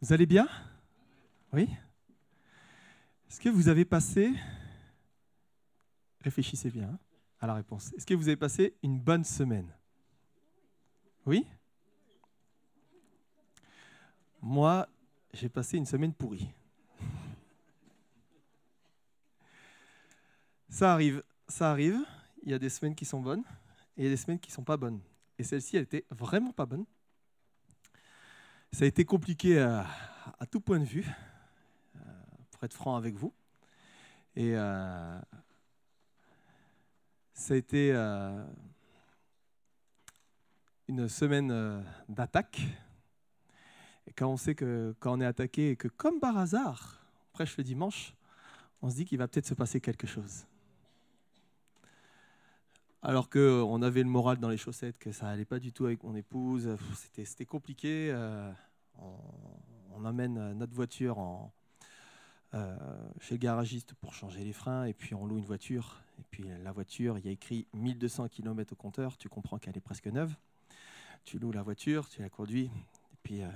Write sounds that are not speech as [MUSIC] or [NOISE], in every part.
Vous allez bien? Oui? Est-ce que vous avez passé, réfléchissez bien hein, à la réponse, est-ce que vous avez passé une bonne semaine? Oui? Moi, j'ai passé une semaine pourrie. Ça arrive, ça arrive. Il y a des semaines qui sont bonnes et il y a des semaines qui ne sont pas bonnes. Et celle-ci, elle était vraiment pas bonne. Ça a été compliqué à, tout point de vue, euh, pour être franc avec vous. Et euh, ça a été euh, une semaine d'attaque. Et quand on sait que quand on est attaqué et que comme par hasard, on prêche le dimanche, on se dit qu'il va peut-être se passer quelque chose. Alors qu'on avait le moral dans les chaussettes, que ça allait pas du tout avec mon épouse, c'était compliqué on, amène notre voiture euh, chez le garagiste pour changer les freins, et puis on loue une voiture. Et puis la voiture, il y a écrit 1200 km au compteur, tu comprends qu'elle est presque neuve. Tu loues la voiture, tu la conduis, et puis euh,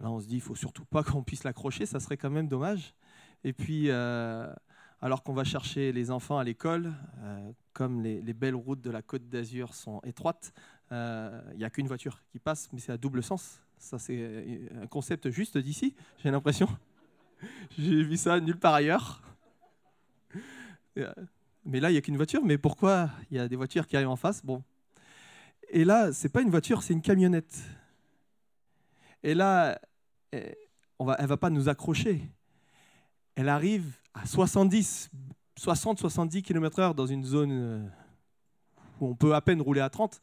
là on se dit, il faut surtout pas [LAUGHS] qu'on puisse l'accrocher, ça serait quand même dommage. Et puis, euh, alors qu'on va chercher les enfants à l'école, comme les, les, belles routes de la côte d'Azur sont étroites, il n'y a qu'une voiture qui passe, mais c'est à double sens. Ça, c'est un concept juste d'ici, j'ai l'impression. [LAUGHS] J'ai vu ça nulle part ailleurs. Mais là, il n'y a qu'une voiture. Mais pourquoi il y a des voitures qui arrivent en face? Bon. Et là, c'est pas une voiture, c'est une camionnette. Et là, eh, on va, elle va pas nous accrocher. Elle arrive à 70, 60-70 km/h dans une zone euh, où on peut à peine rouler à 30.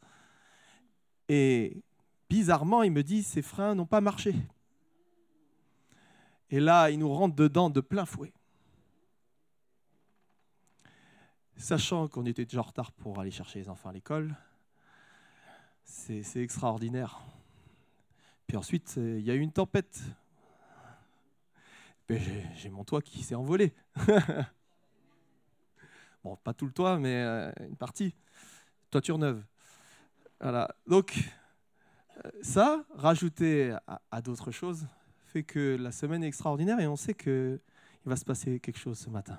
Et bizarrement, il me dit, ses freins n'ont pas marché. Et là, il nous rentre dedans de plein fouet. Sachant qu'on était déjà en retard pour aller chercher les enfants à l'école, c'est extraordinaire. Puis ensuite, il y a eu une tempête. J'ai mon toit qui s'est envolé. [LAUGHS] bon, pas tout le toit, mais euh, une partie. Toiture neuve. Voilà. Donc, ça, rajouté à, d'autres choses, fait que la semaine est extraordinaire et on sait qu'il va se passer quelque chose ce matin.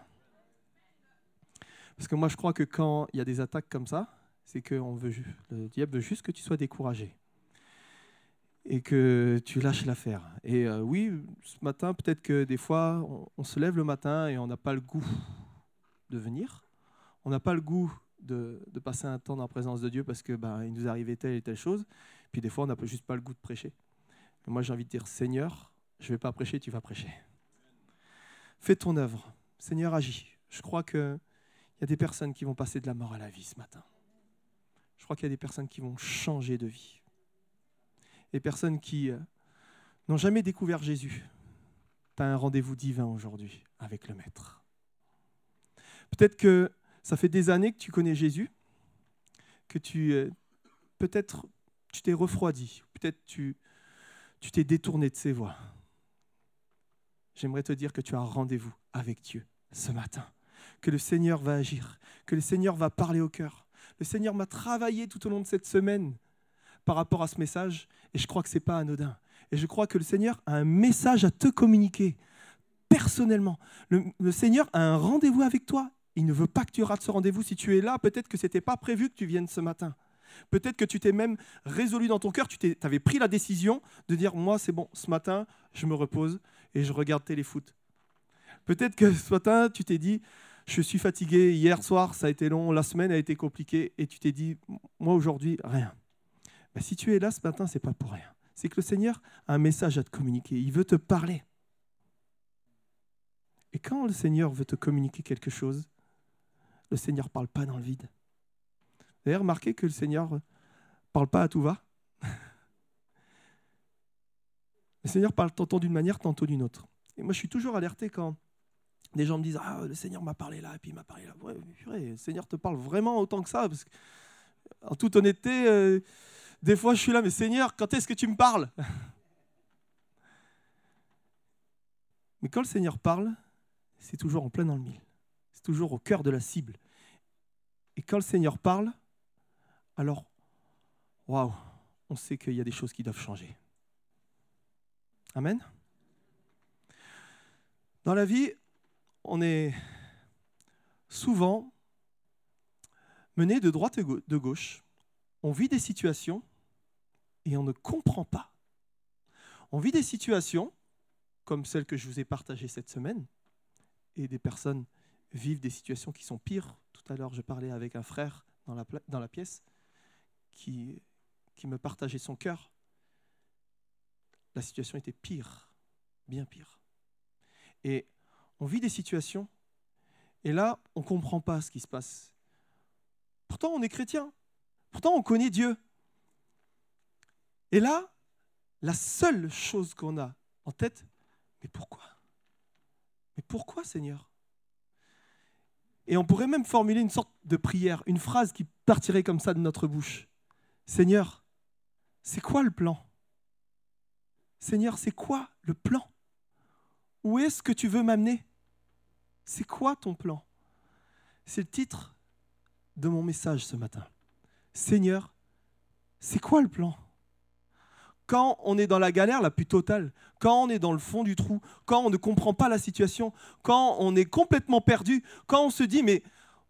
Parce que moi, je crois que quand il y a des attaques comme ça, c'est que le diable veut juste que tu sois découragé et que tu lâches l'affaire. Et euh, oui, ce matin, peut-être que des fois, on, se lève le matin et on n'a pas le goût de venir. On n'a pas le goût de, passer un temps dans la présence de Dieu parce que ben, il nous arrivait telle et telle chose. Puis des fois, on n'a juste pas le goût de prêcher. moi, j'ai envie de dire, Seigneur, je ne vais pas prêcher, tu vas prêcher. Fais ton œuvre. Seigneur, agis. Je crois qu'il y a des personnes qui vont passer de la mort à la vie ce matin. Je crois qu'il y a des personnes qui vont changer de vie. Des personnes qui euh, n'ont jamais découvert Jésus. Tu as un rendez-vous divin aujourd'hui avec le Maître. Peut-être que ça fait des années que tu connais Jésus, que tu euh, peut-être tu t'es refroidi, peut-être tu tu t'es détourné de ses voies. J'aimerais te dire que tu as un rendez-vous avec Dieu ce matin, que le Seigneur va agir, que le Seigneur va parler au cœur. Le Seigneur m'a travaillé tout au long de cette semaine par rapport à ce message et je crois que ce n'est pas anodin. Et je crois que le Seigneur a un message à te communiquer personnellement. Le, Seigneur a un rendez-vous avec toi. Il ne veut pas que tu rates ce rendez-vous. Si tu es là, peut-être que ce n'était pas prévu que tu viennes ce matin. Peut-être que tu t'es même résolu dans ton cœur, tu avais pris la décision de dire, moi c'est bon, ce matin, je me repose et je regarde téléfoot. Peut-être que ce matin, tu t'es dit, je suis fatigué, hier soir, ça a été long, la semaine a été compliquée, et tu t'es dit, moi aujourd'hui, rien. Mais si tu es là ce matin, c'est pas pour rien. C'est que le Seigneur a un message à te communiquer, il veut te parler. Et quand le Seigneur veut te communiquer quelque chose, le Seigneur ne parle pas dans le vide. Vous avez remarqué que le Seigneur ne parle pas à tout va? [LAUGHS] Le Seigneur parle tantôt d'une manière, tantôt d'une autre. Et moi, je suis toujours alerté quand des gens me disent Ah, le Seigneur m'a parlé là, et puis il m'a parlé là. Ouais, le Seigneur te parle vraiment autant que ça. Parce que, en toute honnêteté, euh, des fois, je suis là, mais Seigneur, quand est-ce que tu me parles [LAUGHS] Mais quand le Seigneur parle, c'est toujours en plein dans le mille. C'est toujours au cœur de la cible. Et quand le Seigneur parle, alors, waouh, on sait qu'il y a des choses qui doivent changer. Amen. Dans la vie, on est souvent mené de droite et de gauche. On vit des situations et on ne comprend pas. On vit des situations comme celles que je vous ai partagées cette semaine, et des personnes vivent des situations qui sont pires. Tout à l'heure, je parlais avec un frère dans la, dans la pièce qui, qui me partageait son cœur. La situation était pire, bien pire. Et on vit des situations, et là, on ne comprend pas ce qui se passe. Pourtant, on est chrétien. Pourtant, on connaît Dieu. Et là, la seule chose qu'on a en tête, mais pourquoi? Mais pourquoi, Seigneur? Et on pourrait même formuler une sorte de prière, une phrase qui partirait comme ça de notre bouche. Seigneur, c'est quoi le plan? Seigneur, c'est quoi le plan? Où est-ce que tu veux m'amener? C'est quoi ton plan? C'est le titre de mon message ce matin. Seigneur, c'est quoi le plan? Quand on est dans la galère la plus totale, quand on est dans le fond du trou, quand on ne comprend pas la situation, quand on est complètement perdu, quand on se dit mais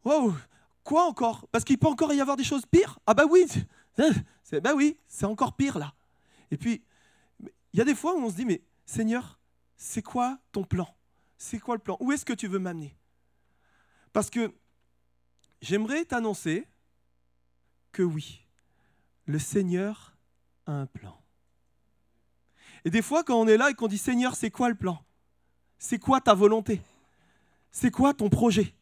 wow, quoi encore? Parce qu'il peut encore y avoir des choses pires? Ah bah oui, [LAUGHS] c'est, bah oui, c'est encore pire là. Et puis, il y a des fois où on se dit mais Seigneur, c'est quoi ton plan? C'est quoi le plan? Où est-ce que tu veux m'amener? Parce que j'aimerais t'annoncer que oui, le Seigneur a un plan. Et des fois, quand on est là et qu'on dit Seigneur, c'est quoi le plan? C'est quoi ta volonté? C'est quoi ton projet?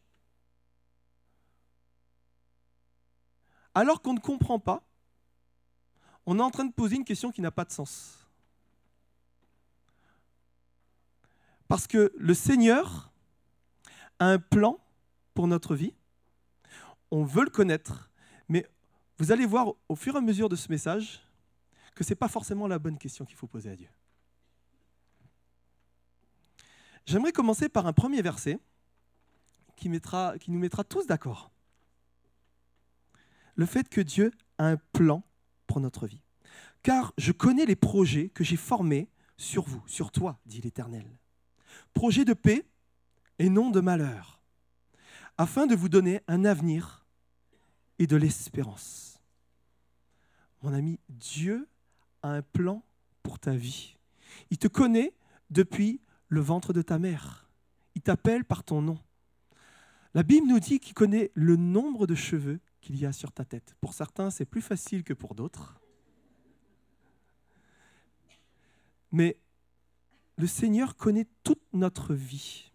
Alors qu'on ne comprend pas, on est en train de poser une question qui n'a pas de sens. Parce que le Seigneur a un plan pour notre vie. On veut le connaître, mais vous allez voir au fur et à mesure de ce message que ce n'est pas forcément la bonne question qu'il faut poser à Dieu. J'aimerais commencer par un premier verset qui, qui nous mettra tous d'accord. Le fait que Dieu a un plan pour notre vie. Car je connais les projets que j'ai formés sur vous, sur toi, dit l'Éternel. Projets de paix et non de malheur, afin de vous donner un avenir et de l'espérance. Mon ami, Dieu a un plan pour ta vie. Il te connaît depuis le ventre de ta mère. Il t'appelle par ton nom. La Bible nous dit qu'il connaît le nombre de cheveux qu'il y a sur ta tête. Pour certains, c'est plus facile que pour d'autres. Mais le Seigneur connaît toute notre vie.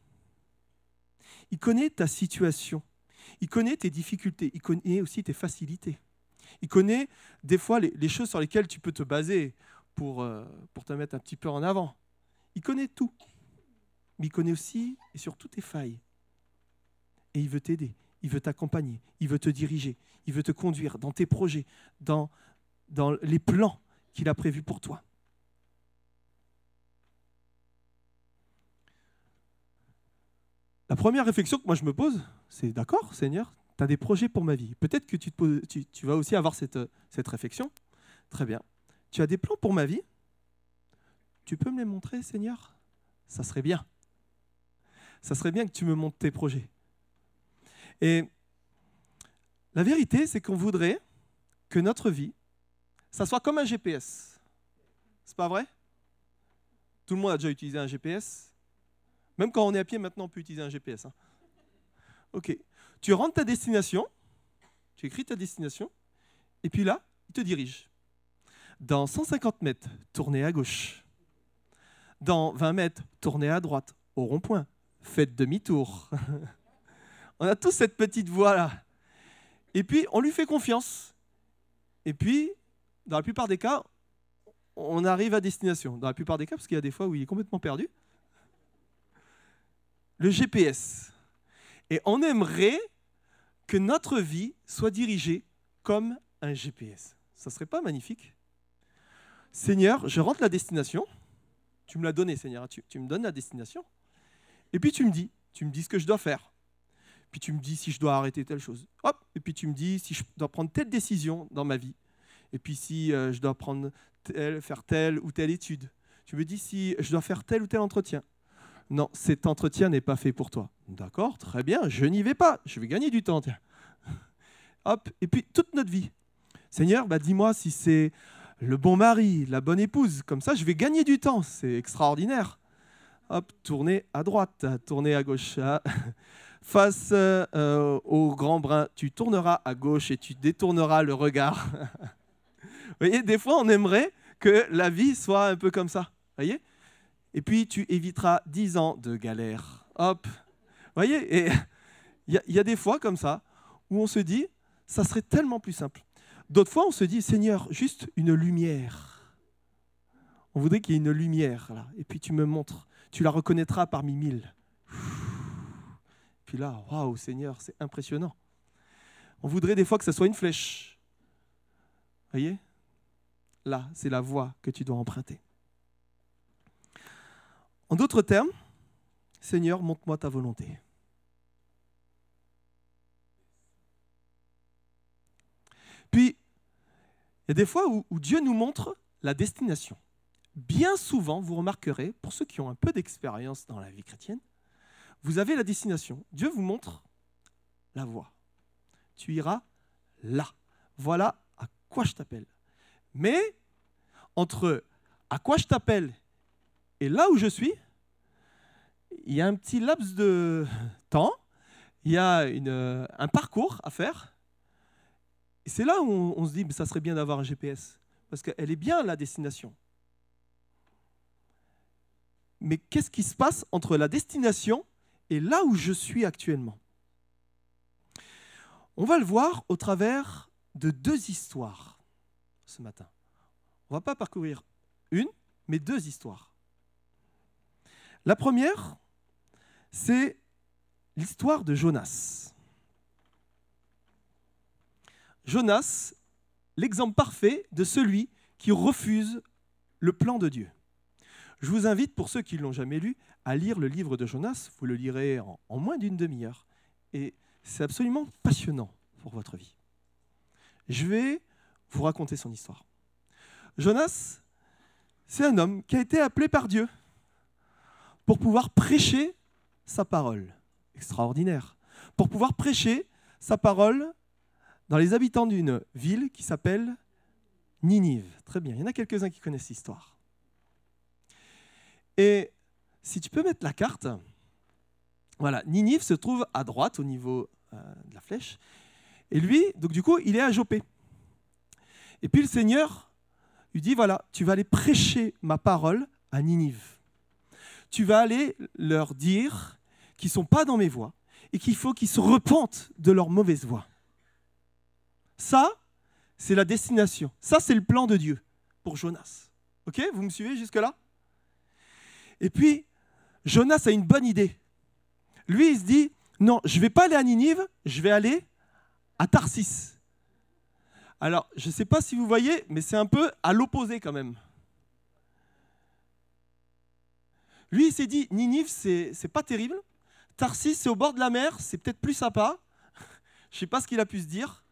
Il connaît ta situation. Il connaît tes difficultés. Il connaît aussi tes facilités. Il connaît des fois les, choses sur lesquelles tu peux te baser pour, euh, pour te mettre un petit peu en avant. Il connaît tout. Mais il connaît aussi et surtout tes failles. Et il veut t'aider, il veut t'accompagner, il veut te diriger, il veut te conduire dans tes projets, dans, dans les plans qu'il a prévus pour toi. La première réflexion que moi je me pose, c'est d'accord, Seigneur, tu as des projets pour ma vie. Peut-être que tu, vas aussi avoir cette, cette réflexion. Très bien. Tu as des plans pour ma vie? Tu peux me les montrer, Seigneur? Ça serait bien. Ça serait bien que tu me montres tes projets. Et la vérité, c'est qu'on voudrait que notre vie, ça soit comme un GPS. C'est pas vrai? Tout le monde a déjà utilisé un GPS. Même quand on est à pied, maintenant, on peut utiliser un GPS. Hein. Ok. Tu rentres ta destination, tu écris ta destination, et puis là, il te dirige. Dans 150 mètres, tournez à gauche. Dans 20 mètres, tournez à droite, au rond-point. Faites demi-tour. [LAUGHS] on a tous cette petite voie-là. Et puis, on lui fait confiance. Et puis, dans la plupart des cas, on arrive à destination. Dans la plupart des cas, parce qu'il y a des fois où il est complètement perdu. Le GPS. Et on aimerait que notre vie soit dirigée comme un GPS. Ça serait pas magnifique? Seigneur, je rentre la destination. Tu me l'as donné, Seigneur. Tu, tu, me donnes la destination. Et puis tu me dis, tu me dis ce que je dois faire. Puis tu me dis si je dois arrêter telle chose. Hop. Et puis tu me dis si je dois prendre telle décision dans ma vie. Et puis si euh, je dois prendre telle, faire telle ou telle étude. Tu me dis si je dois faire tel ou tel entretien. Non, cet entretien n'est pas fait pour toi. D'accord, très bien, je n'y vais pas. Je vais gagner du temps. Tiens. [LAUGHS] Hop, et puis toute notre vie. Seigneur, bah, dis-moi si c'est le bon mari, la bonne épouse. Comme ça, je vais gagner du temps. C'est extraordinaire. Hop, tourner à droite, tourner à gauche. Ah. [LAUGHS] Face euh, au grand brin, tu tourneras à gauche et tu détourneras le regard. [LAUGHS] Vous voyez, des fois, on aimerait que la vie soit un peu comme ça. voyez Et puis, tu éviteras dix ans de galère. Hop. Voyez Et [LAUGHS] il y, y, a des fois comme ça où on se dit, ça serait tellement plus simple. D'autres fois, on se dit, Seigneur, juste une lumière. On voudrait qu'il y ait une lumière là. Et puis tu me montres. Tu la reconnaîtras parmi mille. Puis là, waouh, Seigneur, c'est impressionnant. On voudrait des fois que ce soit une flèche. Voyez? Là, c'est la voie que tu dois emprunter. En d'autres termes, Seigneur, montre-moi ta volonté. Puis, il y a des fois où, Dieu nous montre la destination. Bien souvent, vous remarquerez, pour ceux qui ont un peu d'expérience dans la vie chrétienne, vous avez la destination. Dieu vous montre la voie. Tu iras là. Voilà à quoi je t'appelle. Mais entre à quoi je t'appelle et là où je suis, il y a un petit laps de temps, il y a une, un parcours à faire. Et c'est là où on, se dit, mais ça serait bien d'avoir un GPS, parce qu'elle est bien la destination. Mais qu'est-ce qui se passe entre la destination et là où je suis actuellement? On va le voir au travers de deux histoires ce matin. On ne va pas parcourir une, mais deux histoires. La première, c'est l'histoire de Jonas. Jonas, l'exemple parfait de celui qui refuse le plan de Dieu. Je vous invite, pour ceux qui ne l'ont jamais lu, à lire le livre de Jonas. Vous le lirez en, moins d'une demi-heure. Et c'est absolument passionnant pour votre vie. Je vais vous raconter son histoire. Jonas, c'est un homme qui a été appelé par Dieu pour pouvoir prêcher sa parole. Extraordinaire. Pour pouvoir prêcher sa parole dans les habitants d'une ville qui s'appelle Ninive. Très bien, il y en a quelques-uns qui connaissent l'histoire. Et si tu peux mettre la carte, voilà, Ninive se trouve à droite au niveau euh, de la flèche. Et lui, donc du coup, il est à Jopé. Et puis le Seigneur lui dit, voilà, tu vas aller prêcher ma parole à Ninive. Tu vas aller leur dire qu'ils ne sont pas dans mes voies et qu'il faut qu'ils se repentent de leur mauvaise voie. Ça, c'est la destination. Ça, c'est le plan de Dieu pour Jonas. Ok Vous me suivez jusque-là? Et puis, Jonas a une bonne idée. Lui, il se dit, non, je ne vais pas aller à Ninive, je vais aller à Tarsis. Alors, je ne sais pas si vous voyez, mais c'est un peu à l'opposé quand même. Lui, il s'est dit, Ninive, c'est, pas terrible. Tarsis, c'est au bord de la mer, c'est peut-être plus sympa. [LAUGHS] je ne sais pas ce qu'il a pu se dire.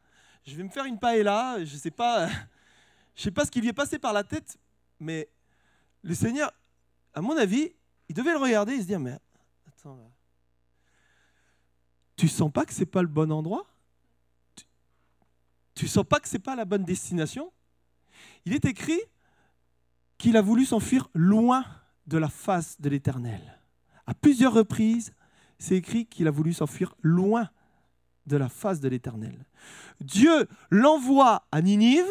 Je vais me faire une paella, je ne sais pas, [LAUGHS] je sais pas ce qui lui est passé par la tête, mais le Seigneur, à mon avis, il devait le regarder et se dire, mais attends, là. tu sens pas que c'est pas le bon endroit? Tu sens pas que c'est pas la bonne destination? Il est écrit qu'il a voulu s'enfuir loin de la face de l'Éternel. À plusieurs reprises, c'est écrit qu'il a voulu s'enfuir loin de la face de l'Éternel. Dieu l'envoie à Ninive,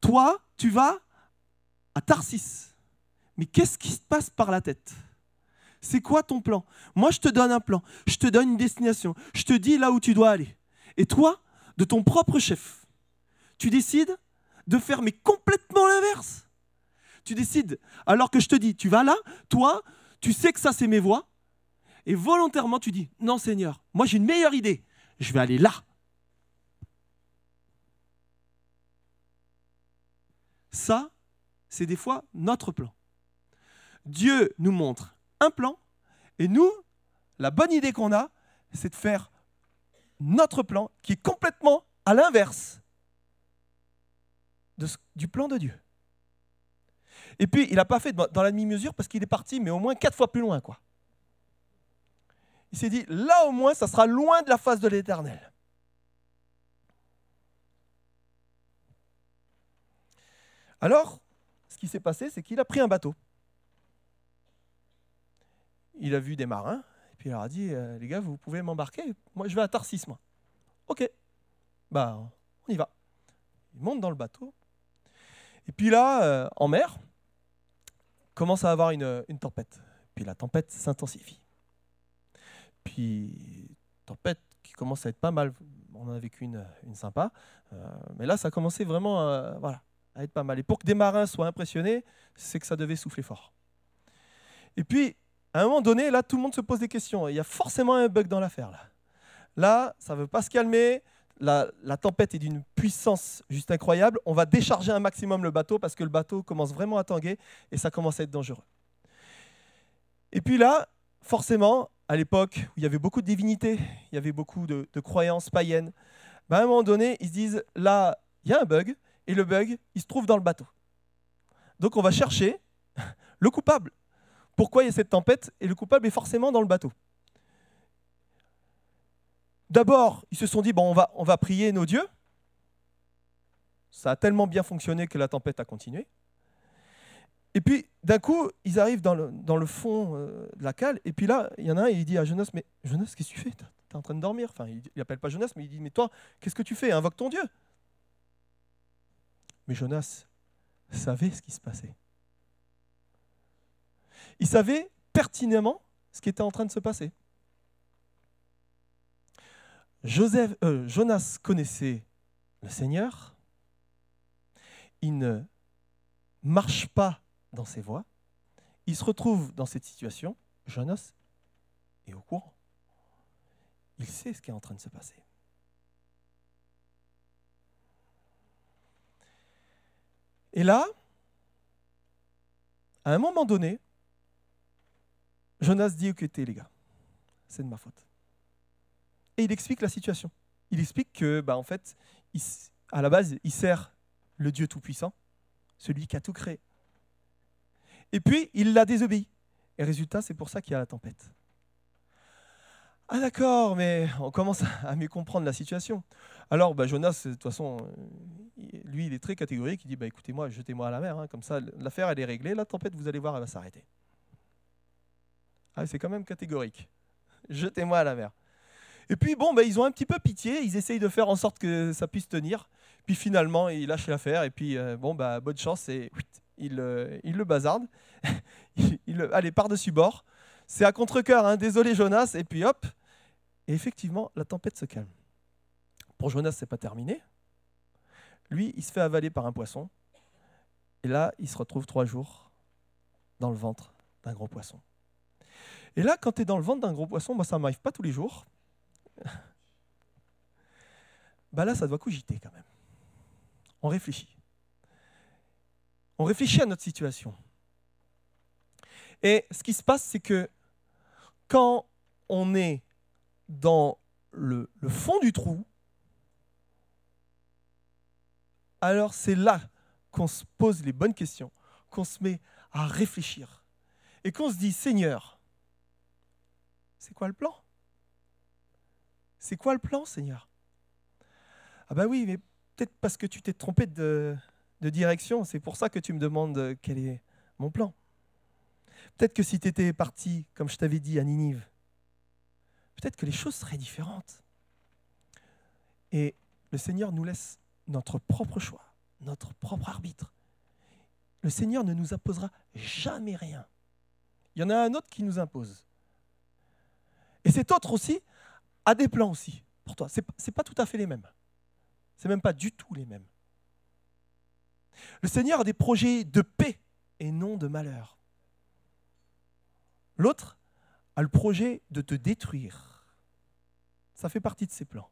toi, tu vas à Tarsis. Mais qu'est-ce qui se passe par la tête? C'est quoi ton plan? Moi, je te donne un plan, je te donne une destination, je te dis là où tu dois aller. Et toi, de ton propre chef, tu décides de faire mais complètement l'inverse. Tu décides, alors que je te dis, tu vas là, toi, tu sais que ça c'est mes voies, et volontairement tu dis, non Seigneur, moi j'ai une meilleure idée, je vais aller là. Ça, c'est des fois notre plan. Dieu nous montre un plan, et nous, la bonne idée qu'on a, c'est de faire notre plan qui est complètement à l'inverse du plan de Dieu. Et puis, il n'a pas fait dans la demi-mesure parce qu'il est parti, mais au moins quatre fois plus loin. quoi. Il s'est dit, là au moins, ça sera loin de la face de l'Éternel. Alors, ce qui s'est passé, c'est qu'il a pris un bateau. Il a vu des marins, et puis il leur a dit, euh, les gars, vous pouvez m'embarquer Moi, je vais à Tarsis, moi. Ok, bah, on y va. Il monte dans le bateau. Et puis là, euh, en mer, commence à avoir une, une tempête. Puis la tempête s'intensifie. Puis, tempête qui commence à être pas mal. On en a vécu une, sympa. Euh, mais là, ça commençait vraiment à, être pas mal. Et pour que des marins soient impressionnés, c'est que ça devait souffler fort. Et puis, à un moment donné, là, tout le monde se pose des questions. Il y a forcément un bug dans l'affaire. Là. là, ça ne veut pas se calmer. La tempête est d'une puissance juste incroyable. On va décharger un maximum le bateau parce que le bateau commence vraiment à tanguer et ça commence à être dangereux. Et puis là, forcément, à l'époque où il y avait beaucoup de divinités, il y avait beaucoup de, croyances païennes, ben, à un moment donné, ils se disent, là, il y a un bug, et le bug, il se trouve dans le bateau. Donc on va chercher [LAUGHS] le coupable. Pourquoi il y a cette tempête Et le coupable est forcément dans le bateau? D'abord, ils se sont dit, on va prier nos dieux. Ça a tellement bien fonctionné que la tempête a continué. Et puis, d'un coup, ils arrivent dans le, fond euh, de la cale. Et puis là, il y en a un, il dit à Jonas, mais Jonas, qu'est-ce que tu fais? Tu es en train de dormir. Enfin, il n'appelle pas Jonas, mais il dit, mais toi, qu'est-ce que tu fais? Invoque ton Dieu. Mais Jonas savait ce qui se passait. Il savait pertinemment ce qui était en train de se passer. Joseph, euh, Jonas connaissait le Seigneur. Il ne marche pas dans ses voies. Il se retrouve dans cette situation. Jonas est au courant. Il sait ce qui est en train de se passer. Et là, à un moment donné, Jonas dit Ok, les gars, c'est de ma faute. Et il explique la situation. Il explique que, bah, en fait, à la base, il sert le Dieu Tout-Puissant, celui qui a tout créé. Et puis, il l'a désobéi. Et résultat, c'est pour ça qu'il y a la tempête. Ah d'accord, mais on commence à mieux comprendre la situation. Alors, bah, Jonas, de toute façon, euh, lui, il est très catégorique. Il dit, bah, écoutez-moi, jetez-moi à la mer. Hein. comme ça, l'affaire, elle est réglée. La tempête, vous allez voir, elle va s'arrêter. Ah, c'est quand même catégorique. Jetez-moi à la mer. Et puis, bon, bah, ils ont un petit peu pitié. Ils essayent de faire en sorte que ça puisse tenir. Puis finalement, ils lâchent l'affaire. Et puis, euh, bon, bah, bonne chance. Et il, euh, il le bazarde. [LAUGHS] il, allez, par-dessus bord. C'est à contre-coeur, hein. désolé Jonas. Et puis hop. Et effectivement, la tempête se calme. Pour Jonas, c'est pas terminé. Lui, il se fait avaler par un poisson. Et là, il se retrouve trois jours dans le ventre d'un gros poisson. Et là, quand tu es dans le ventre d'un gros poisson, moi, ça ne m'arrive pas tous les jours. [LAUGHS] bah là, ça doit cogiter quand même. On réfléchit. On réfléchit à notre situation. Et ce qui se passe, c'est que quand on est dans le, fond du trou, alors c'est là qu'on se pose les bonnes questions, qu'on se met à réfléchir et qu'on se dit, Seigneur, c'est quoi le plan? C'est quoi le plan, Seigneur? Ah ben oui, mais peut-être parce que tu t'es trompé de, de direction, c'est pour ça que tu me demandes quel est mon plan. Peut-être que si tu étais parti, comme je t'avais dit, à Ninive, peut-être que les choses seraient différentes. Et le Seigneur nous laisse notre propre choix, notre propre arbitre. Le Seigneur ne nous imposera jamais rien. Il y en a un autre qui nous impose. Et cet autre aussi a des plans aussi pour toi. Ce n'est pas tout à fait les mêmes. Ce même pas du tout les mêmes. Le Seigneur a des projets de paix et non de malheur. L'autre a le projet de te détruire. Ça fait partie de ses plans.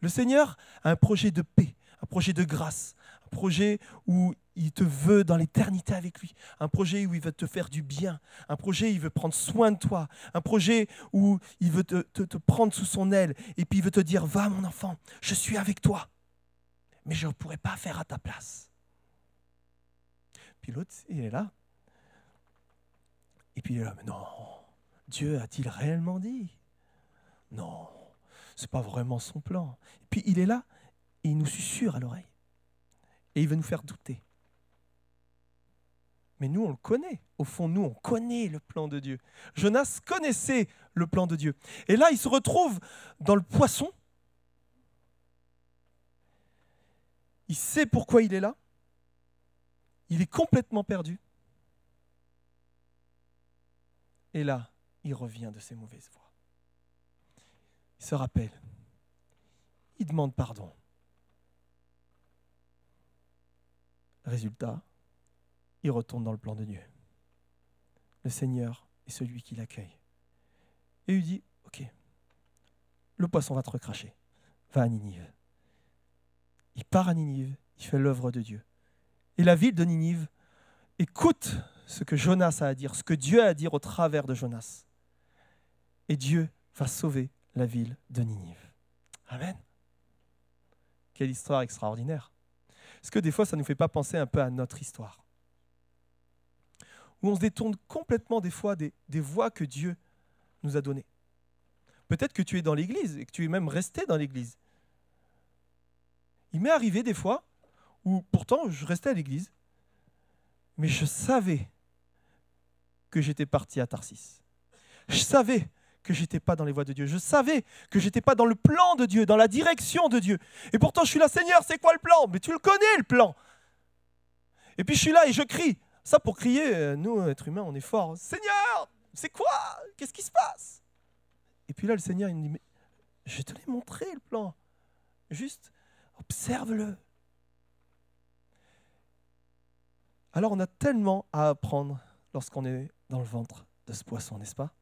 Le Seigneur a un projet de paix, un projet de grâce, un projet où il te veut dans l'éternité avec lui, un projet où il veut te faire du bien, un projet où il veut prendre soin de toi, un projet où il veut te, te prendre sous son aile et puis il veut te dire, va mon enfant, je suis avec toi, mais je ne pourrai pas faire à ta place. Puis l'autre, il est là. Et puis il est là, mais non, Dieu a-t-il réellement dit? Non, c'est pas vraiment son plan. Et puis il est là et il nous susurre à l'oreille. Et il veut nous faire douter. Mais nous, on le connaît. Au fond, nous, on connaît le plan de Dieu. Jonas connaissait le plan de Dieu. Et là, il se retrouve dans le poisson. Il sait pourquoi il est là. Il est complètement perdu. Et là, il revient de ses mauvaises voies. Il se rappelle. Il demande pardon. Résultat, il retourne dans le plan de Dieu. Le Seigneur est celui qui l'accueille. Et il dit, ok, le poisson va te recracher, va à Ninive. Il part à Ninive, il fait l'œuvre de Dieu. Et la ville de Ninive écoute ce que Jonas a à dire, ce que Dieu a à dire au travers de Jonas. Et Dieu va sauver la ville de Ninive. Amen. Quelle histoire extraordinaire. Est-ce que des fois, ça ne nous fait pas penser un peu à notre histoire? Où on se détourne complètement des fois des, des voies que Dieu nous a données. Peut-être que tu es dans l'église et que tu es même resté dans l'église. Il m'est arrivé des fois où pourtant je restais à l'église, mais je savais que j'étais parti à Tarsis. Je savais que j'étais pas dans les voies de Dieu. Je savais que j'étais pas dans le plan de Dieu, dans la direction de Dieu. Et pourtant, je suis là, Seigneur, c'est quoi le plan? Mais tu le connais, le plan. Et puis je suis là et je crie. Ça, pour crier, euh, nous, êtres humains, on est forts. Seigneur, c'est quoi? Qu'est-ce qui se passe? Et puis là, le Seigneur, il me dit, mais je te l'ai montré, le plan. Juste, observe-le. Alors, on a tellement à apprendre lorsqu'on est dans le ventre de ce poisson, n'est-ce pas?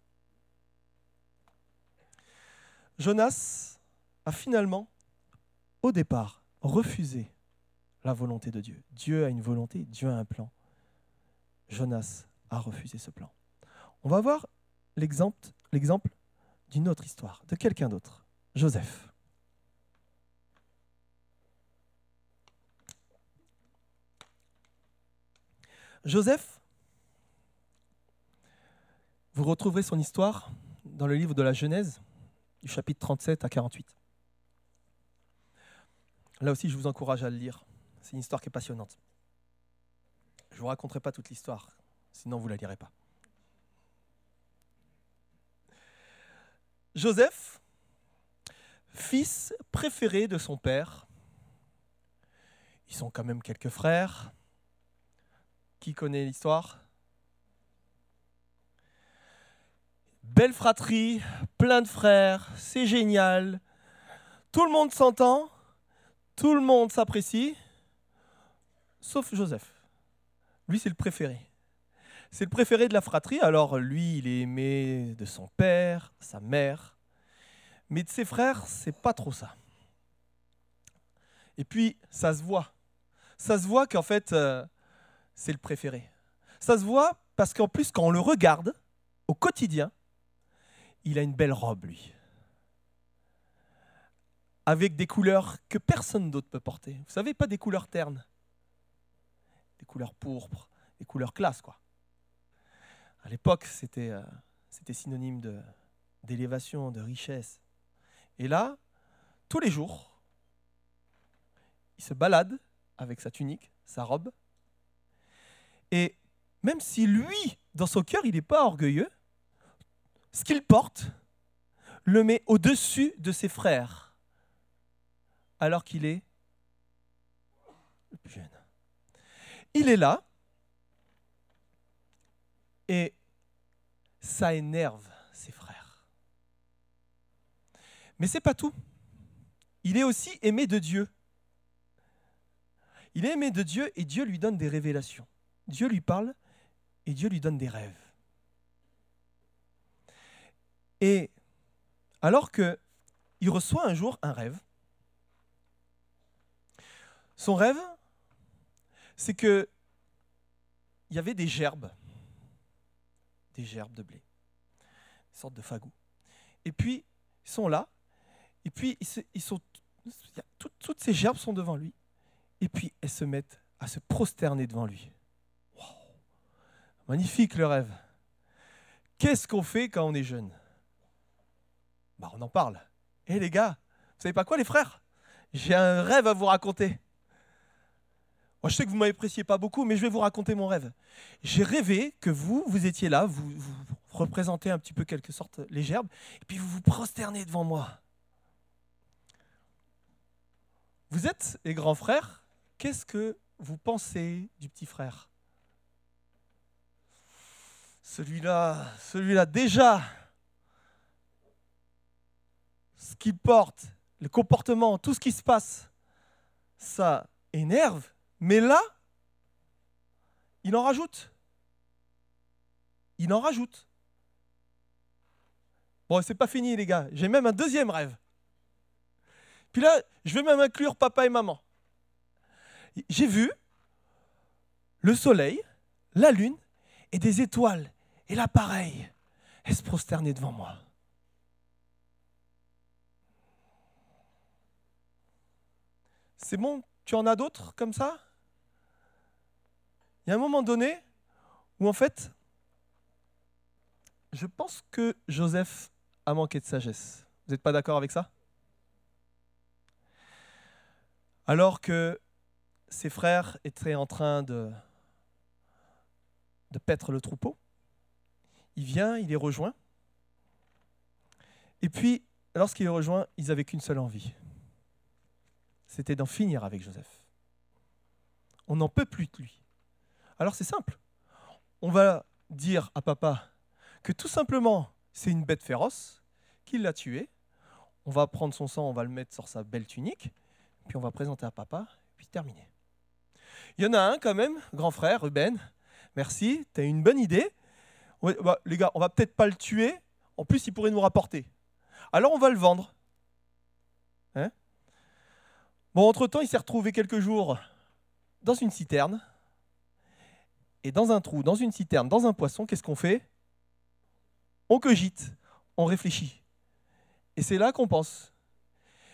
Jonas a finalement, au départ, refusé la volonté de Dieu. Dieu a une volonté, Dieu a un plan. Jonas a refusé ce plan. On va voir l'exemple, d'une autre histoire, de quelqu'un d'autre, Joseph. Joseph, vous retrouverez son histoire dans le livre de la Genèse, du chapitre 37 à 48. Là aussi, je vous encourage à le lire. C'est une histoire qui est passionnante. Je ne vous raconterai pas toute l'histoire, sinon vous ne la lirez pas. Joseph, fils préféré de son père, ils sont quand même quelques frères. Qui connaît l'histoire Belle fratrie, plein de frères, c'est génial. Tout le monde s'entend, tout le monde s'apprécie, sauf Joseph. Lui, c'est le préféré. C'est le préféré de la fratrie, alors lui, il est aimé de son père, sa mère, mais de ses frères, c'est pas trop ça. Et puis, ça se voit. Ça se voit qu'en fait, euh, c'est le préféré. Ça se voit parce qu'en plus, quand on le regarde au quotidien, il a une belle robe, lui. Avec des couleurs que personne d'autre peut porter. Vous savez, pas des couleurs ternes. Des couleurs pourpres, des couleurs classe, quoi. À l'époque, c'était euh, synonyme d'élévation, de richesse. Et là, tous les jours, il se balade avec sa tunique, sa robe. Et même si lui, dans son cœur, il n'est pas orgueilleux, ce qu'il porte le met au-dessus de ses frères, alors qu'il est le plus jeune. Il est là, et ça énerve ses frères. Mais c'est pas tout. Il est aussi aimé de Dieu. Il est aimé de Dieu et Dieu lui donne des révélations. Dieu lui parle et Dieu lui donne des rêves. Et alors que il reçoit un jour un rêve, son rêve, c'est que il y avait des gerbes, des gerbes de blé, une sorte de fagou. Et puis ils sont là, et puis ils, toutes ces gerbes sont devant lui, et puis elles se mettent à se prosterner devant lui. Magnifique le rêve. Qu'est-ce qu'on fait quand on est jeune? Bah, On en parle. Eh les gars, vous savez pas quoi les frères? J'ai un rêve à vous raconter. Moi, je sais que vous ne m'appréciez pas beaucoup, mais je vais vous raconter mon rêve. J'ai rêvé que vous, vous étiez là, vous, vous représentez un petit peu quelque sorte les gerbes, et puis vous vous prosternez devant moi. Vous êtes les grands frères, qu'est-ce que vous pensez du petit frère? Celui-là, celui-là déjà, ce qu'il porte, le comportement, tout ce qui se passe, ça énerve, mais là, il en rajoute. Il en rajoute. Bon, c'est pas fini, les gars. J'ai même un deuxième rêve. Puis là, je vais même inclure papa et maman. J'ai vu le soleil, la lune et des étoiles. Et là, pareil, elles se prosternaient devant moi? C'est bon? Tu en as d'autres comme ça? Il y a un moment donné où en fait, je pense que Joseph a manqué de sagesse. Vous n'êtes pas d'accord avec ça? Alors que ses frères étaient en train de, de paître le troupeau, il vient, il les rejoint. Et puis, lorsqu'il les rejoint, ils n'avaient qu'une seule envie. C'était d'en finir avec Joseph. On n'en peut plus de lui. Alors c'est simple. On va dire à papa que tout simplement, c'est une bête féroce, qu'il l'a tué. On va prendre son sang, on va le mettre sur sa belle tunique, puis on va présenter à papa, puis terminer. Il y en a un quand même, grand frère, Ruben. Merci, tu as une bonne idée. Bah, les gars, on va peut-être pas le tuer. En plus, il pourrait nous rapporter. Alors on va le vendre. Hein? Bon, entre-temps, il s'est retrouvé quelques jours dans une citerne. Et dans un trou, dans une citerne, dans un poisson, qu'est-ce qu'on fait? On cogite, on réfléchit. Et c'est là qu'on pense.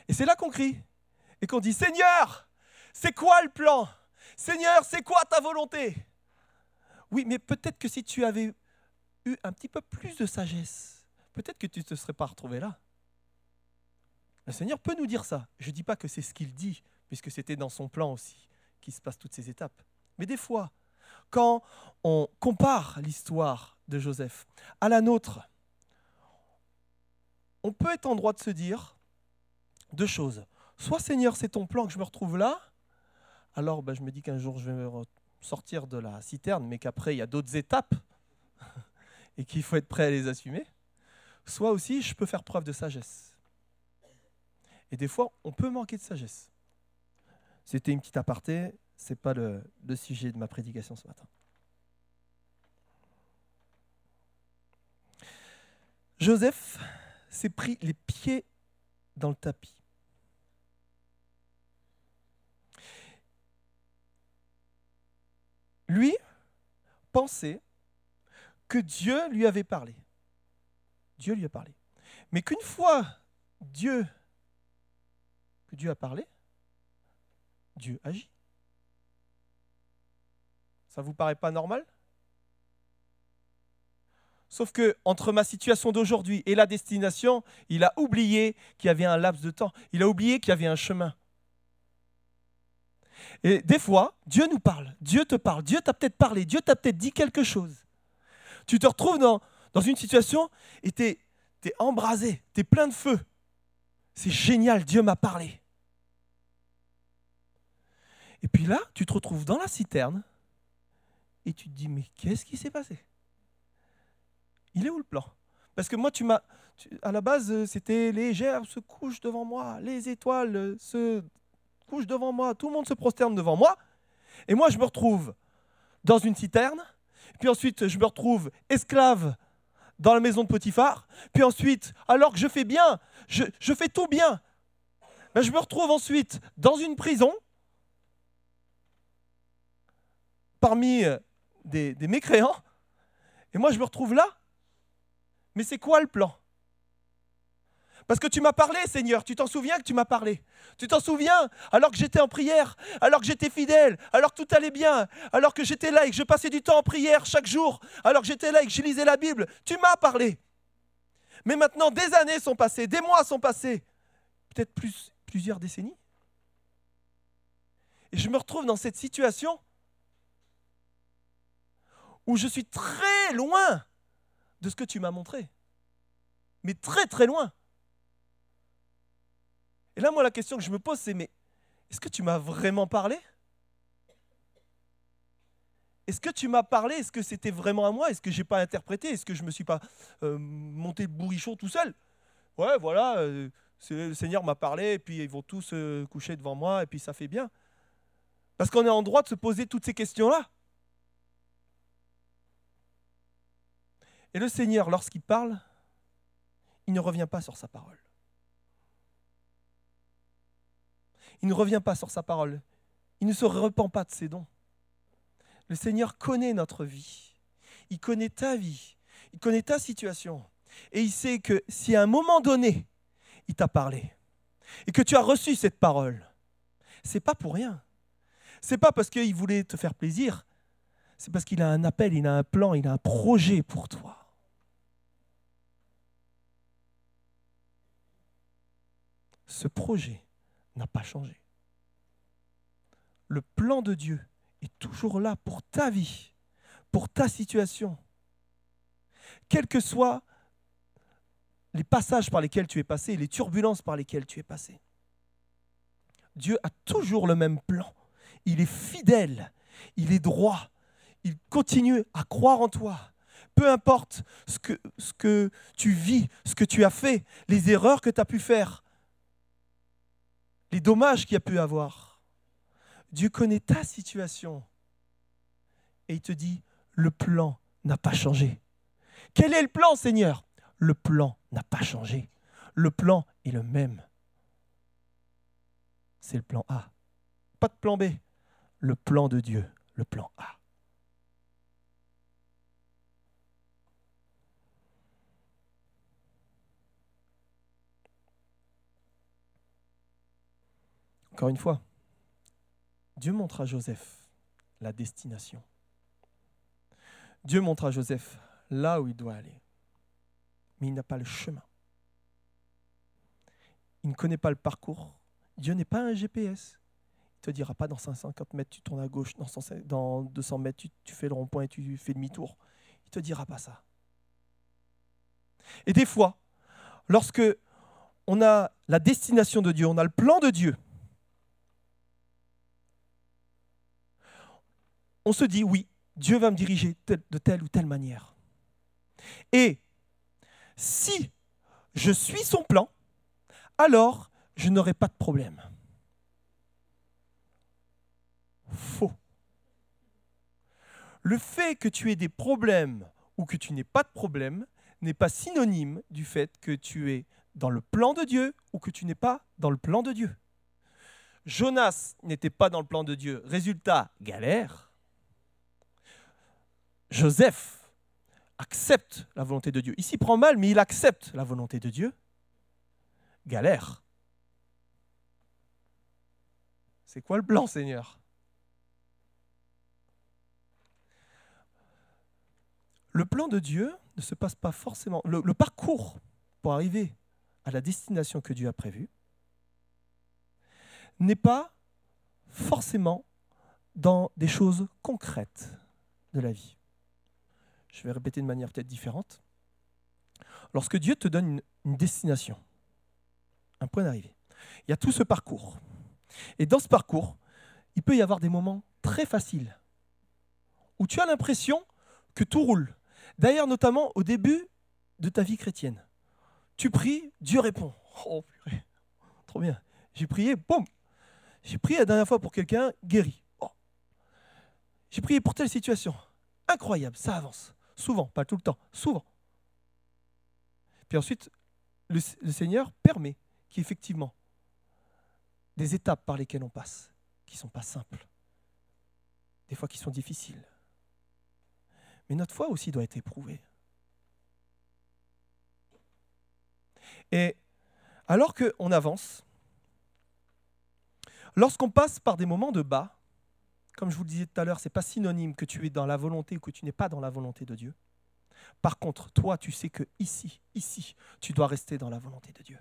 Et c'est là qu'on crie. Et qu'on dit, Seigneur, c'est quoi le plan? Seigneur, c'est quoi ta volonté? Oui, mais peut-être que si tu avais eu un petit peu plus de sagesse, peut-être que tu ne te serais pas retrouvé là. Le Seigneur peut nous dire ça. Je ne dis pas que c'est ce qu'il dit, puisque c'était dans son plan aussi qu'il se passe toutes ces étapes. Mais des fois, quand on compare l'histoire de Joseph à la nôtre, on peut être en droit de se dire deux choses. Soit Seigneur, c'est ton plan que je me retrouve là, alors ben, je me dis qu'un jour je vais sortir de la citerne, mais qu'après il y a d'autres étapes [LAUGHS] et qu'il faut être prêt à les assumer. Soit aussi je peux faire preuve de sagesse. Et des fois, on peut manquer de sagesse. C'était une petite aparté, ce n'est pas le, le sujet de ma prédication ce matin. Joseph s'est pris les pieds dans le tapis. Lui pensait que Dieu lui avait parlé. Dieu lui a parlé. Mais qu'une fois Dieu, que Dieu a parlé, Dieu agit. Ça vous paraît pas normal? Sauf que entre ma situation d'aujourd'hui et la destination, il a oublié qu'il y avait un laps de temps. Il a oublié qu'il y avait un chemin. Et des fois, Dieu nous parle. Dieu te parle. Dieu t'a peut-être parlé. Dieu t'a peut-être dit quelque chose. Tu te retrouves dans, une situation et tu es, embrasé. Tu es plein de feu. C'est génial. Dieu m'a parlé. Et puis là, tu te retrouves dans la citerne et tu te dis, mais qu'est-ce qui s'est passé? Il est où le plan? Parce que moi, tu m'as. À la base, euh, c'était les gerbes se couchent devant moi, les étoiles se couchent devant moi, tout le monde se prosterne devant moi. Et moi, je me retrouve dans une citerne. Puis ensuite, je me retrouve esclave dans la maison de Potiphar. Puis ensuite, alors que je fais bien, je, fais tout bien, ben, je me retrouve ensuite dans une prison parmi euh, des mécréants. Et moi, je me retrouve là mais c'est quoi le plan? Parce que tu m'as parlé, Seigneur, tu t'en souviens que tu m'as parlé. Tu t'en souviens alors que j'étais en prière, alors que j'étais fidèle, alors que tout allait bien, alors que j'étais là et que je passais du temps en prière chaque jour, alors que j'étais là et que je lisais la Bible. Tu m'as parlé. Mais maintenant, des années sont passées, des mois sont passés, peut-être plus, plusieurs décennies. Et je me retrouve dans cette situation où je suis très loin de ce que tu m'as montré. Mais très très loin. Et là, moi, la question que je me pose, c'est, mais est-ce que tu m'as vraiment parlé? Est-ce que tu m'as parlé? Est-ce que c'était vraiment à moi? Est-ce que je n'ai pas interprété? Est-ce que je ne me suis pas euh, monté le bourrichon tout seul? Ouais, voilà, euh, le Seigneur m'a parlé, et puis ils vont tous se coucher devant moi, et puis ça fait bien. Parce qu'on est en droit de se poser toutes ces questions-là. Et le Seigneur, lorsqu'il parle, il ne revient pas sur sa parole. Il ne revient pas sur sa parole. Il ne se repent pas de ses dons. Le Seigneur connaît notre vie. Il connaît ta vie. Il connaît ta situation. Et il sait que si à un moment donné, il t'a parlé et que tu as reçu cette parole, c'est pas pour rien. C'est pas parce qu'il voulait te faire plaisir. C'est parce qu'il a un appel, il a un plan, il a un projet pour toi. Ce projet, n'a pas changé. Le plan de Dieu est toujours là pour ta vie, pour ta situation. Quels que soient les passages par lesquels tu es passé, les turbulences par lesquelles tu es passé. Dieu a toujours le même plan. Il est fidèle, il est droit, il continue à croire en toi. Peu importe ce que, tu vis, ce que tu as fait, les erreurs que tu as pu faire, les dommages qu'il a pu avoir. Dieu connaît ta situation. Et il te dit, le plan n'a pas changé. Quel est le plan, Seigneur? Le plan n'a pas changé. Le plan est le même. C'est le plan A. Pas de plan B. Le plan de Dieu, le plan A. Encore une fois, Dieu montre à Joseph la destination. Dieu montre à Joseph là où il doit aller. Mais il n'a pas le chemin. Il ne connaît pas le parcours. Dieu n'est pas un GPS. Il ne te dira pas dans 150 mètres, tu tournes à gauche, dans 200 mètres, tu, tu fais le rond-point et tu fais demi-tour. Il ne te dira pas ça. Et des fois, lorsque on a la destination de Dieu, on a le plan de Dieu, on se dit, oui, Dieu va me diriger de telle ou telle manière. Et si je suis son plan, alors je n'aurai pas de problème. Faux. Le fait que tu aies des problèmes ou que tu n'aies pas de problème n'est pas synonyme du fait que tu es dans le plan de Dieu ou que tu n'es pas dans le plan de Dieu. Jonas n'était pas dans le plan de Dieu. Résultat, galère. Joseph accepte la volonté de Dieu. Il s'y prend mal, mais il accepte la volonté de Dieu. Galère. C'est quoi le plan, Seigneur? Le plan de Dieu ne se passe pas forcément. Le, le, parcours pour arriver à la destination que Dieu a prévue n'est pas forcément dans des choses concrètes de la vie. Je vais répéter de manière peut-être différente. Lorsque Dieu te donne une, destination, un point d'arrivée, il y a tout ce parcours. Et dans ce parcours, il peut y avoir des moments très faciles où tu as l'impression que tout roule. D'ailleurs, notamment au début de ta vie chrétienne. Tu pries, Dieu répond. Oh, purée, trop bien. J'ai prié, boum. J'ai prié la dernière fois pour quelqu'un, guéri. Oh. J'ai prié pour telle situation. Incroyable, ça avance. Souvent, pas tout le temps, souvent. Puis ensuite, le, Seigneur permet qu'effectivement, des étapes par lesquelles on passe, qui ne sont pas simples, des fois qui sont difficiles. Mais notre foi aussi doit être éprouvée. Et Alors qu'on avance, lorsqu'on passe par des moments de bas, comme je vous le disais tout à l'heure, ce n'est pas synonyme que tu es dans la volonté ou que tu n'es pas dans la volonté de Dieu. Par contre, toi, tu sais que ici, ici, tu dois rester dans la volonté de Dieu.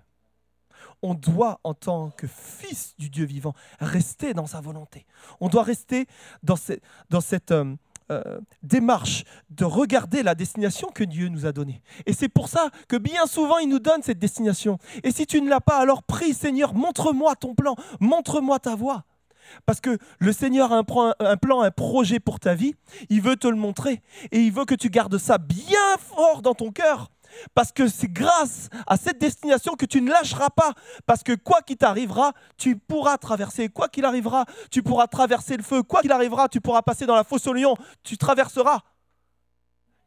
On doit, en tant que fils du Dieu vivant, rester dans sa volonté. On doit rester dans, cette euh, euh, démarche de regarder la destination que Dieu nous a donnée. Et c'est pour ça que bien souvent, il nous donne cette destination. Et si tu ne l'as pas, alors prie, Seigneur, montre-moi ton plan, montre-moi ta voie. Parce que le Seigneur a un, plan, un projet pour ta vie, il veut te le montrer et il veut que tu gardes ça bien fort dans ton cœur. Parce que c'est grâce à cette destination que tu ne lâcheras pas. Parce que quoi qu'il t'arrivera, tu pourras traverser. Quoi qu'il arrivera, tu pourras traverser le feu. Quoi qu'il arrivera, tu pourras passer dans la fosse au lion. Tu traverseras.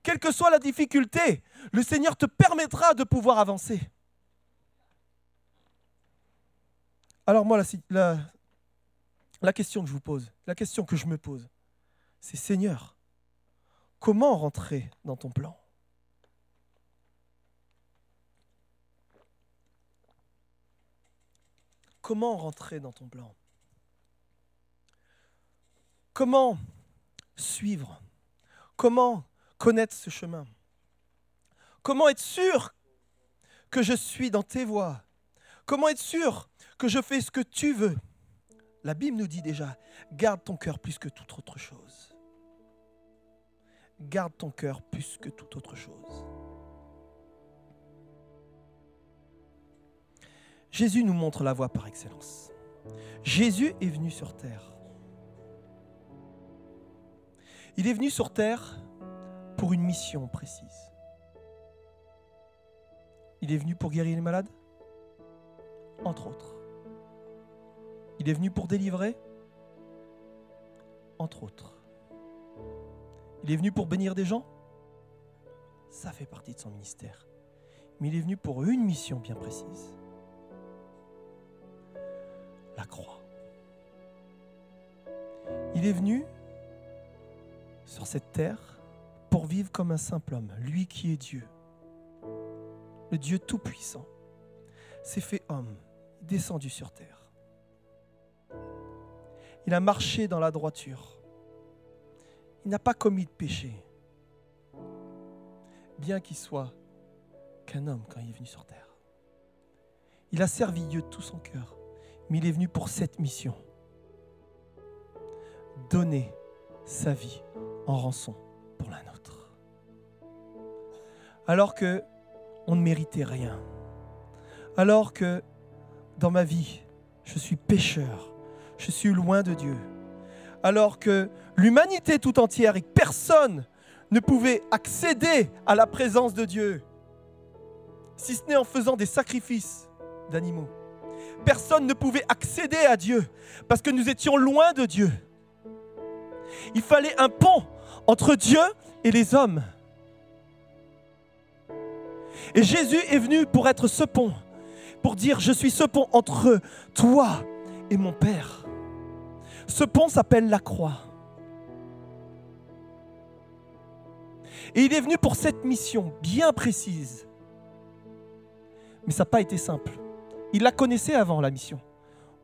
Quelle que soit la difficulté, le Seigneur te permettra de pouvoir avancer. Alors moi, la, la question que je vous pose, la question que je me pose, c'est Seigneur, comment rentrer dans ton plan? Comment rentrer dans ton plan? Comment suivre? Comment connaître ce chemin? Comment être sûr que je suis dans tes voies? Comment être sûr que je fais ce que tu veux? La Bible nous dit déjà, garde ton cœur plus que toute autre chose. Garde ton cœur plus que toute autre chose. Jésus nous montre la voie par excellence. Jésus est venu sur terre. Il est venu sur terre pour une mission précise. Il est venu pour guérir les malades, entre autres. Il est venu pour délivrer, entre autres. Il est venu pour bénir des gens, ça fait partie de son ministère. Mais il est venu pour une mission bien précise. La croix. Il est venu sur cette terre pour vivre comme un simple homme, lui qui est Dieu, le Dieu Tout-Puissant, s'est fait homme, descendu sur terre. Il a marché dans la droiture. Il n'a pas commis de péché. Bien qu'il soit qu'un homme quand il est venu sur terre. Il a servi Dieu de tout son cœur. Mais il est venu pour cette mission. Donner sa vie en rançon pour la nôtre. Alors que on ne méritait rien. Alors que dans ma vie, je suis pécheur je suis loin de Dieu. Alors que l'humanité tout entière et personne ne pouvait accéder à la présence de Dieu, si ce n'est en faisant des sacrifices d'animaux. Personne ne pouvait accéder à Dieu parce que nous étions loin de Dieu. Il fallait un pont entre Dieu et les hommes. Et Jésus est venu pour être ce pont, pour dire, je suis ce pont entre toi et mon Père. Ce pont s'appelle la croix. Et il est venu pour cette mission bien précise. Mais ça n'a pas été simple. Il la connaissait avant la mission.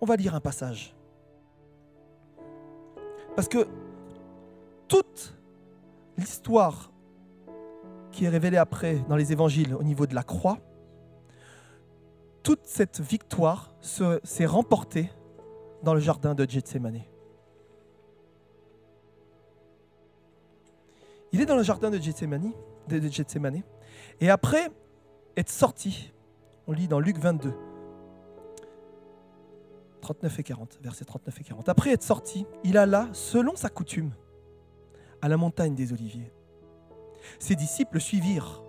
On va lire un passage. Parce que toute l'histoire qui est révélée après dans les évangiles au niveau de la croix, toute cette victoire s'est remportée dans le jardin de Gethsemane. Il est dans le jardin de Gethsemane, et après être sorti, on lit dans Luc 22, 39 et 40, versets 39 et 40. Après être sorti, il alla, selon sa coutume, à la montagne des Oliviers. Ses disciples le suivirent.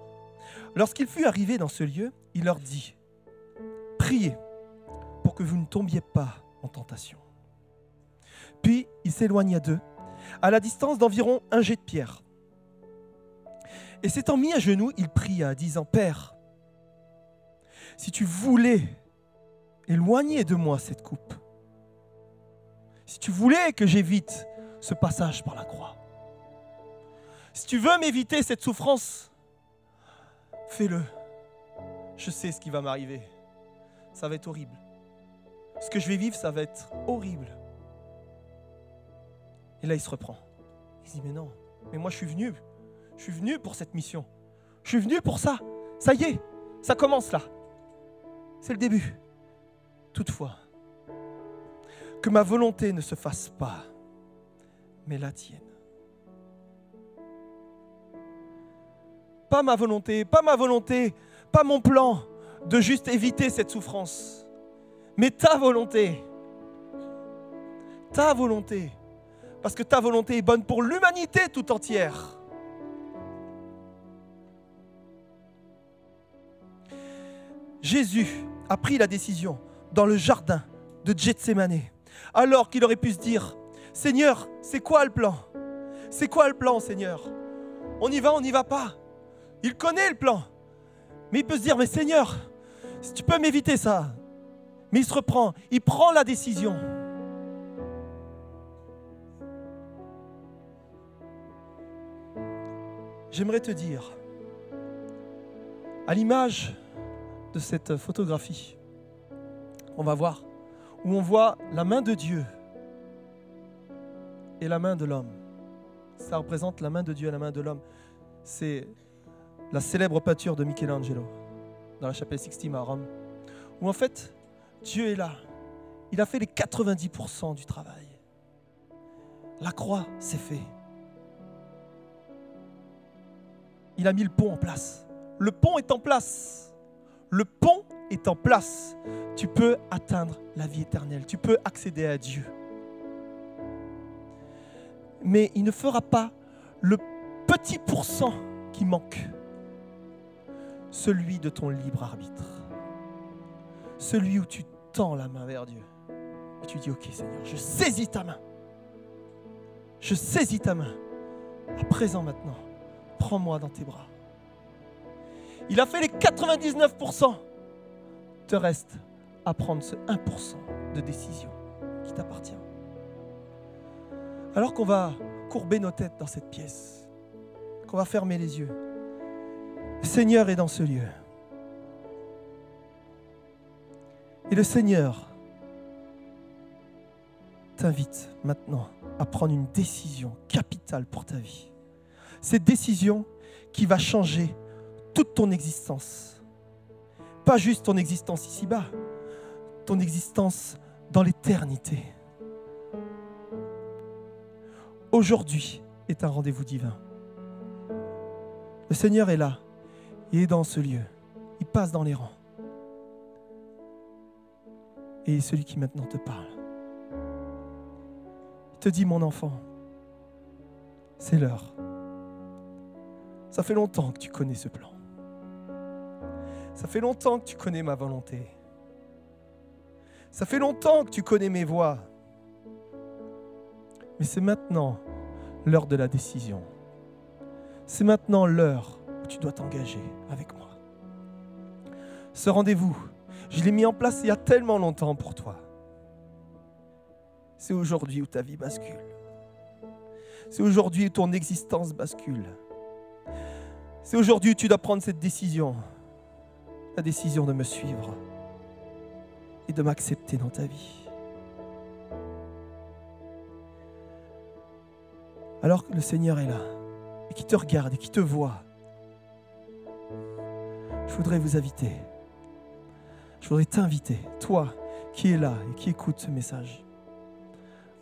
Lorsqu'il fut arrivé dans ce lieu, il leur dit, Priez pour que vous ne tombiez pas en tentation. Puis il s'éloigna d'eux, à la distance d'environ un jet de pierre. Et s'étant mis à genoux, il pria, disant, Père, si tu voulais éloigner de moi cette coupe, si tu voulais que j'évite ce passage par la croix, si tu veux m'éviter cette souffrance, fais-le. Je sais ce qui va m'arriver. ça va être horrible. Ce que je vais vivre, ça va être horrible. Et là, il se reprend. Il dit, mais non, mais moi je suis venu. Je suis venu pour cette mission. Je suis venu pour ça. Ça y est, ça commence là. C'est le début. Toutefois, que ma volonté ne se fasse pas, mais la tienne. Pas ma volonté, pas ma volonté, pas mon plan de juste éviter cette souffrance, mais ta volonté. Ta volonté. Parce que ta volonté est bonne pour l'humanité tout entière. Jésus a pris la décision dans le jardin de Gethsemane, alors qu'il aurait pu se dire, Seigneur, c'est quoi le plan? C'est quoi le plan, Seigneur? On y va, on n'y va pas. Il connaît le plan. Mais il peut se dire, mais Seigneur, tu peux m'éviter ça. Mais il se reprend, il prend la décision. J'aimerais te dire, à l'image de cette photographie, on va voir, où on voit la main de Dieu et la main de l'homme. Ça représente la main de Dieu et la main de l'homme. C'est la célèbre peinture de Michelangelo dans la chapelle Sixtine à Rome, où en fait Dieu est là. Il a fait les 90% du travail. La croix, c'est fait. Il a mis le pont en place. Le pont est en place. Le pont est en place. Tu peux atteindre la vie éternelle. Tu peux accéder à Dieu. Mais il ne fera pas le petit pourcent qui manque celui de ton libre arbitre. Celui où tu tends la main vers Dieu. Et tu dis, ok Seigneur, je saisis ta main. Je saisis ta main. À présent maintenant, prends-moi dans tes bras. Il a fait les 99%. Te reste à prendre ce 1% de décision qui t'appartient. Alors qu'on va courber nos têtes dans cette pièce, qu'on va fermer les yeux, Seigneur est dans ce lieu. Et le Seigneur t'invite maintenant à prendre une décision capitale pour ta vie. Cette décision qui va changer toute ton existence. Pas juste ton existence ici-bas, ton existence dans l'éternité. Aujourd'hui est un rendez-vous divin. Le Seigneur est là il est dans ce lieu. Il passe dans les rangs. Et celui qui maintenant te parle. Il te dit, mon enfant, c'est l'heure. Ça fait longtemps que tu connais ce plan. Ça fait longtemps que tu connais ma volonté. Ça fait longtemps que tu connais mes voies. Mais c'est maintenant l'heure de la décision. C'est maintenant l'heure tu dois t'engager avec moi. Ce rendez-vous, je l'ai mis en place il y a tellement longtemps pour toi. C'est aujourd'hui où ta vie bascule. C'est aujourd'hui où ton existence bascule. C'est aujourd'hui où tu dois prendre cette décision. La décision de me suivre et de m'accepter dans ta vie. Alors que le Seigneur est là et qui te regarde et qui te voit, je voudrais vous inviter. Je voudrais t'inviter, toi qui es là et qui écoute ce message,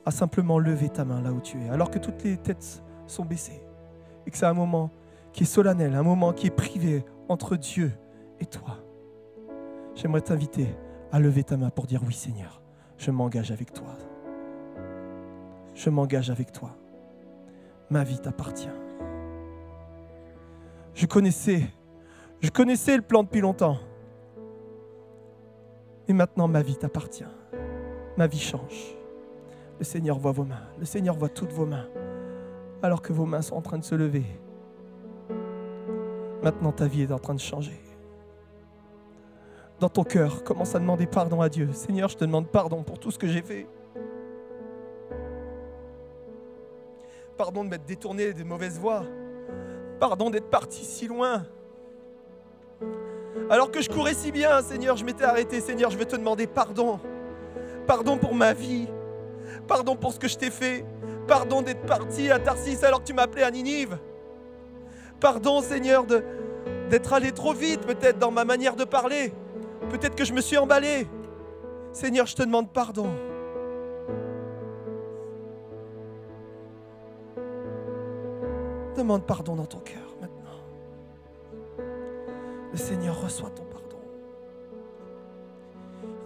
à simplement lever ta main là où tu es, alors que toutes les têtes sont baissées et que c'est un moment qui est solennel, un moment qui est privé entre Dieu et toi. J'aimerais t'inviter à lever ta main pour dire oui Seigneur, je m'engage avec toi. Je m'engage avec toi. Ma vie t'appartient. Je connaissais je connaissais le plan depuis longtemps. Et maintenant, ma vie t'appartient. Ma vie change. Le Seigneur voit vos mains. Le Seigneur voit toutes vos mains. Alors que vos mains sont en train de se lever. Maintenant, ta vie est en train de changer. Dans ton cœur, commence à demander pardon à Dieu. Seigneur, je te demande pardon pour tout ce que j'ai fait. Pardon de m'être détourné des mauvaises voies. Pardon d'être parti si loin Alors que je courais si bien, Seigneur, je m'étais arrêté. Seigneur, je veux te demander pardon. Pardon pour ma vie. Pardon pour ce que je t'ai fait. Pardon d'être parti à Tarsis alors que tu m'appelais à Ninive. Pardon, Seigneur, d'être allé trop vite peut-être dans ma manière de parler. Peut-être que je me suis emballé. Seigneur, je te demande pardon. Demande pardon dans ton cœur. Le Seigneur reçoit ton pardon.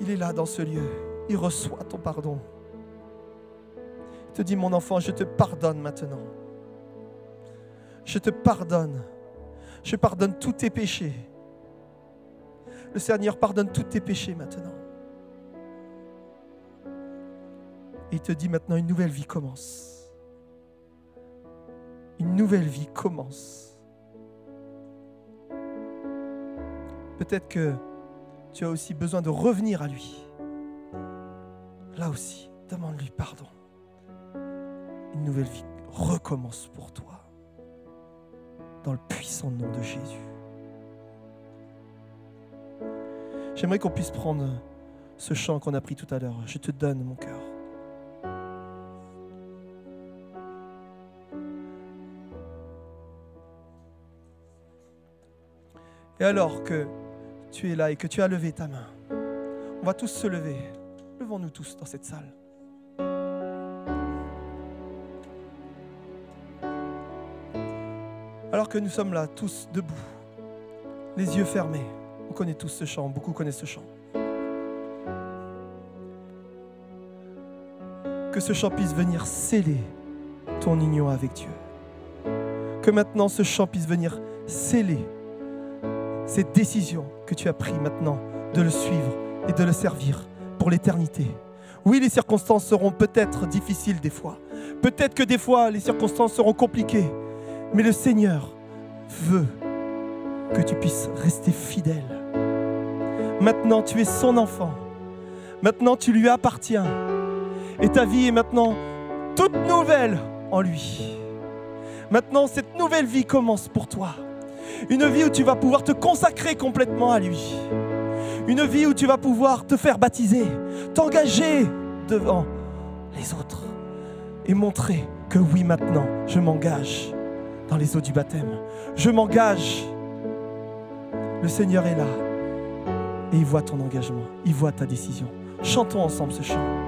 Il est là dans ce lieu. Il reçoit ton pardon. Il te dit, mon enfant, je te pardonne maintenant. Je te pardonne. Je pardonne tous tes péchés. Le Seigneur pardonne tous tes péchés maintenant. Il te dit maintenant, une nouvelle vie commence une nouvelle vie commence. Peut-être que tu as aussi besoin de revenir à lui. Là aussi, demande-lui pardon. Une nouvelle vie recommence pour toi. Dans le puissant nom de Jésus. J'aimerais qu'on puisse prendre ce chant qu'on a pris tout à l'heure. Je te donne mon cœur. Et alors que tu es là et que tu as levé ta main, on va tous se lever. Levons-nous tous dans cette salle. Alors que nous sommes là, tous debout, les yeux fermés, on connaît tous ce chant, beaucoup connaissent ce chant. Que ce chant puisse venir sceller ton union avec Dieu. Que maintenant ce chant puisse venir sceller cette décision que tu as prise maintenant de le suivre et de le servir pour l'éternité. Oui, les circonstances seront peut-être difficiles des fois. Peut-être que des fois, les circonstances seront compliquées. Mais le Seigneur veut que tu puisses rester fidèle. Maintenant, tu es son enfant. Maintenant, tu lui appartiens. Et ta vie est maintenant toute nouvelle en lui. Maintenant, cette nouvelle vie commence pour toi. Une vie où tu vas pouvoir te consacrer complètement à lui. Une vie où tu vas pouvoir te faire baptiser, t'engager devant les autres et montrer que oui, maintenant, je m'engage dans les eaux du baptême. Je m'engage. Le Seigneur est là et il voit ton engagement, il voit ta décision. Chantons ensemble ce chant.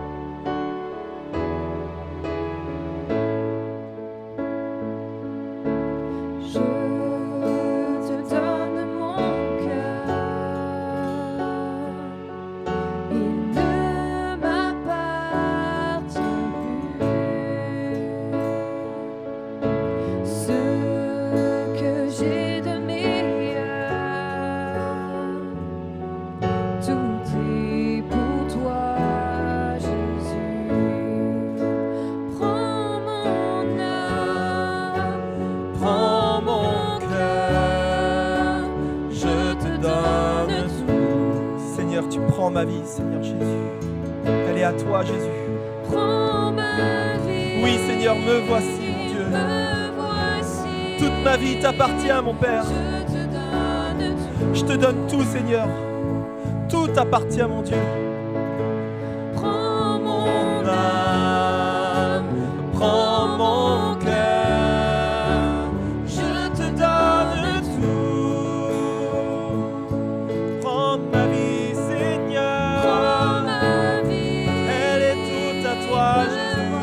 Lord.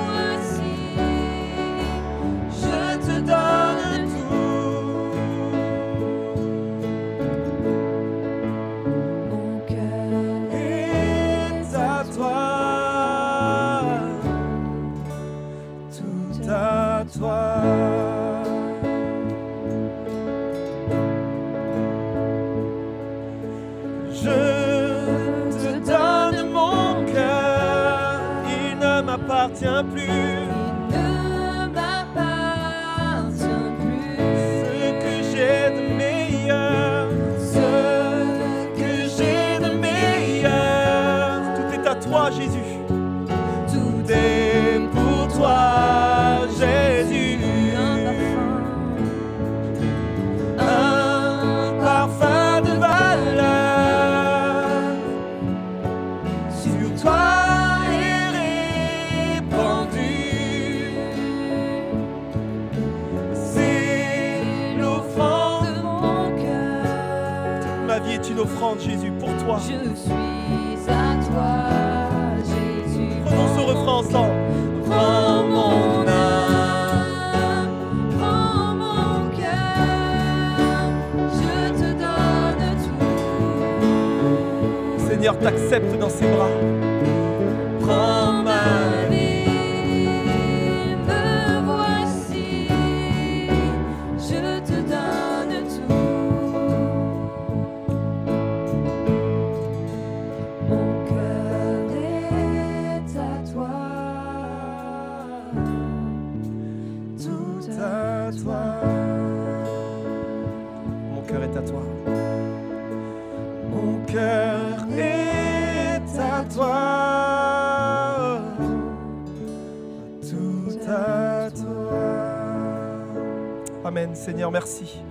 Seigneur, merci.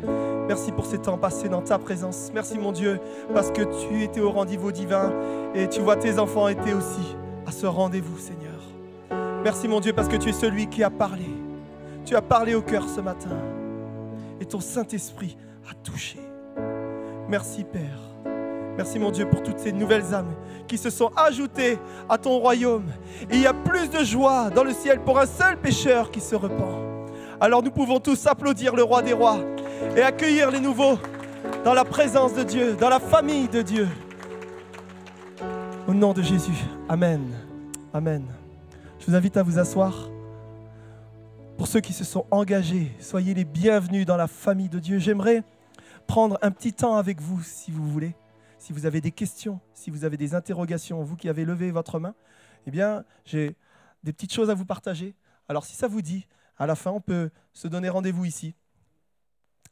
Merci pour ces temps passés dans ta présence. Merci mon Dieu, parce que tu étais au rendez-vous divin et tu vois tes enfants étaient aussi à ce rendez-vous, Seigneur. Merci mon Dieu, parce que tu es celui qui a parlé. Tu as parlé au cœur ce matin et ton Saint-Esprit a touché. Merci Père. Merci mon Dieu pour toutes ces nouvelles âmes qui se sont ajoutées à ton royaume. Et il y a plus de joie dans le ciel pour un seul pécheur qui se repent. Alors nous pouvons tous applaudir le roi des rois et accueillir les nouveaux dans la présence de Dieu, dans la famille de Dieu. Au nom de Jésus. Amen. Amen. Je vous invite à vous asseoir. Pour ceux qui se sont engagés, soyez les bienvenus dans la famille de Dieu. J'aimerais prendre un petit temps avec vous, si vous voulez. Si vous avez des questions, si vous avez des interrogations, vous qui avez levé votre main, eh bien, j'ai des petites choses à vous partager. Alors, si ça vous dit, à la fin, on peut se donner rendez-vous ici,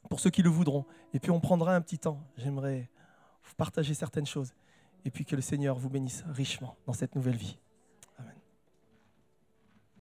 pour ceux qui le voudront. Et puis, on prendra un petit temps. J'aimerais vous partager certaines choses. Et puis, que le Seigneur vous bénisse richement dans cette nouvelle vie.